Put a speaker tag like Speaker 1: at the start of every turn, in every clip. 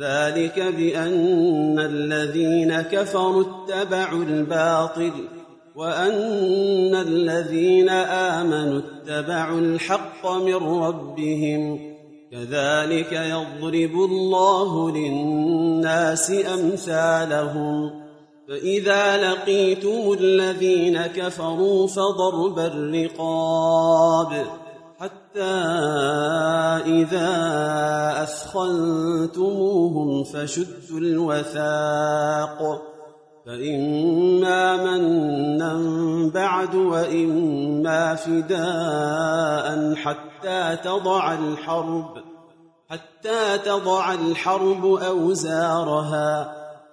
Speaker 1: ذلك بأن الذين كفروا اتبعوا الباطل وأن الذين آمنوا اتبعوا الحق من ربهم كذلك يضرب الله للناس أمثالهم فإذا لقيتم الذين كفروا فضرب الرقاب حتى إذا أثخنتموهم فشدوا الوثاق. فإما منا بعد وإما فداء حتى تضع الحرب حتى تضع الحرب أوزارها.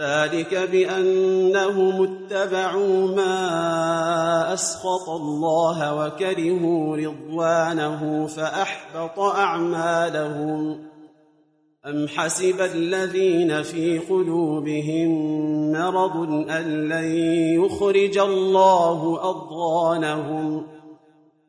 Speaker 1: ذلك بأنهم اتبعوا ما أسخط الله وكرهوا رضوانه فأحبط أعمالهم. أم حسب الذين في قلوبهم مرض أن لن يخرج الله أضغانهم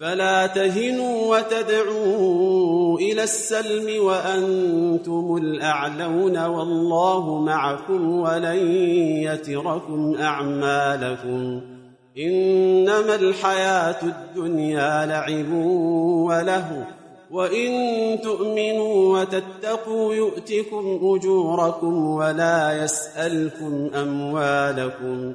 Speaker 1: فلا تهنوا وتدعوا إلى السلم وأنتم الأعلون والله معكم ولن يتركم أعمالكم إنما الحياة الدنيا لعب وله وإن تؤمنوا وتتقوا يؤتكم أجوركم ولا يسألكم أموالكم